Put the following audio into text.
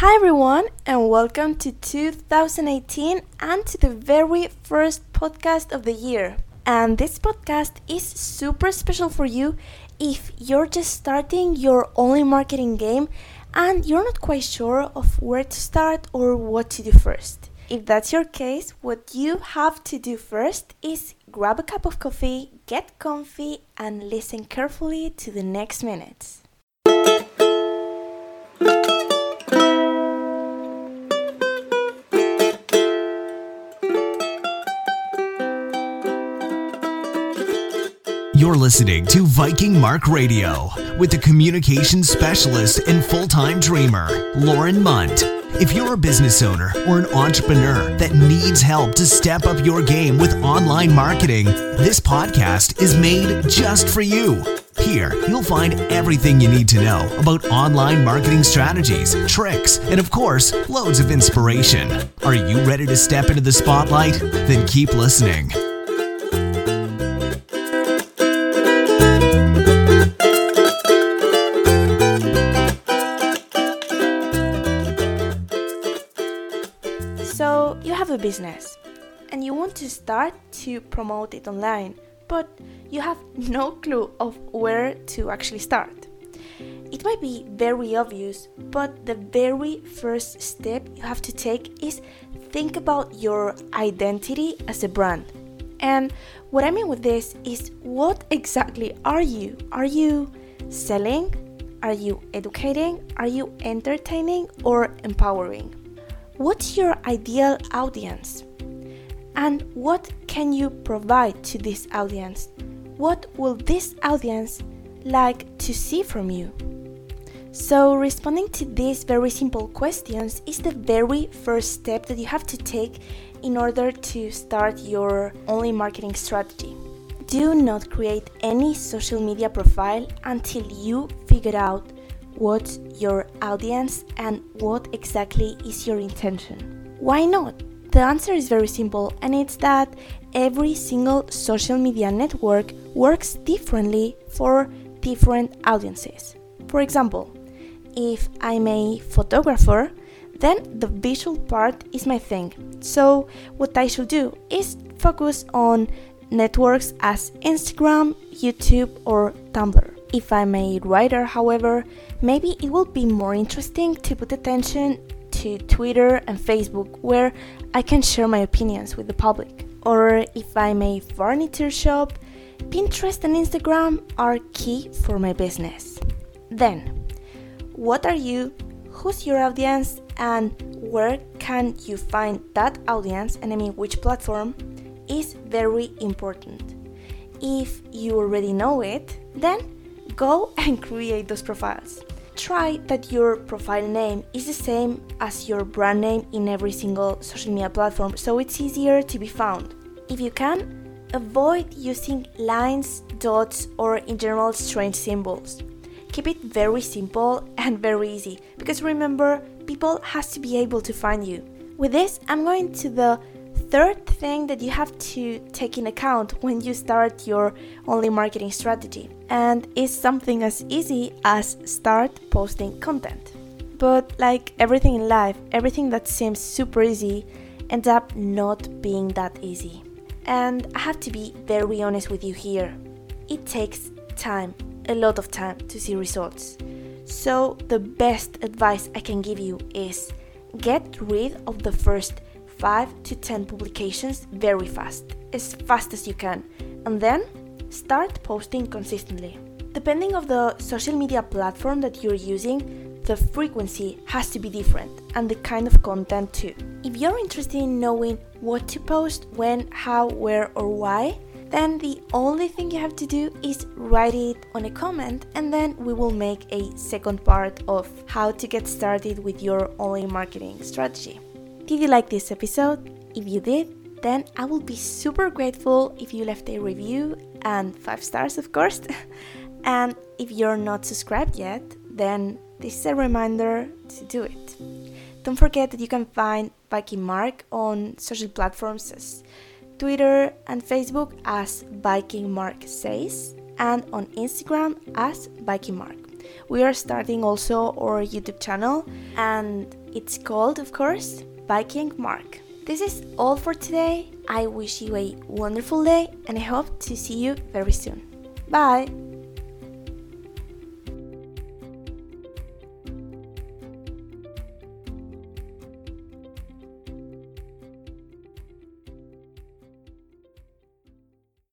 Hi everyone, and welcome to 2018 and to the very first podcast of the year. And this podcast is super special for you if you're just starting your online marketing game and you're not quite sure of where to start or what to do first. If that's your case, what you have to do first is grab a cup of coffee, get comfy, and listen carefully to the next minutes. You're listening to Viking Mark Radio with the communications specialist and full time dreamer, Lauren Munt. If you're a business owner or an entrepreneur that needs help to step up your game with online marketing, this podcast is made just for you. Here, you'll find everything you need to know about online marketing strategies, tricks, and of course, loads of inspiration. Are you ready to step into the spotlight? Then keep listening. A business and you want to start to promote it online, but you have no clue of where to actually start. It might be very obvious, but the very first step you have to take is think about your identity as a brand. And what I mean with this is what exactly are you? Are you selling? Are you educating? Are you entertaining or empowering? What's your ideal audience? And what can you provide to this audience? What will this audience like to see from you? So, responding to these very simple questions is the very first step that you have to take in order to start your online marketing strategy. Do not create any social media profile until you figure out what's your audience and what exactly is your intention. Why not? The answer is very simple, and it's that every single social media network works differently for different audiences. For example, if I'm a photographer, then the visual part is my thing. So, what I should do is focus on networks as Instagram, YouTube, or Tumblr. If I'm a writer, however, maybe it will be more interesting to put attention to Twitter and Facebook, where I can share my opinions with the public. Or if I'm a furniture shop, Pinterest and Instagram are key for my business. Then, what are you? Who's your audience? And where can you find that audience? And I mean, which platform is very important. If you already know it, then go and create those profiles. Try that your profile name is the same as your brand name in every single social media platform so it's easier to be found. If you can, avoid using lines, dots, or in general strange symbols. Keep it very simple and very easy because remember, people has to be able to find you. With this, I'm going to the third thing that you have to take in account when you start your online marketing strategy, and is something as easy as start posting content. But like everything in life, everything that seems super easy ends up not being that easy. And I have to be very honest with you here. It takes time, a lot of time to see results. So, the best advice I can give you is get rid of the first 5 to 10 publications very fast, as fast as you can, and then start posting consistently. Depending of the social media platform that you're using, the frequency has to be different and the kind of content too. If you're interested in knowing what to post, when, how, where, or why, then the only thing you have to do is write it on a comment and then we will make a second part of how to get started with your online marketing strategy. Did you like this episode? If you did, then I will be super grateful if you left a review and 5 stars, of course. and if you're not subscribed yet, then this is a reminder to do it. Don't forget that you can find Viking Mark on social platforms as Twitter and Facebook as Viking Mark Says, and on Instagram as Viking Mark. We are starting also our YouTube channel, and it's called, of course, Viking Mark. This is all for today. I wish you a wonderful day, and I hope to see you very soon. Bye!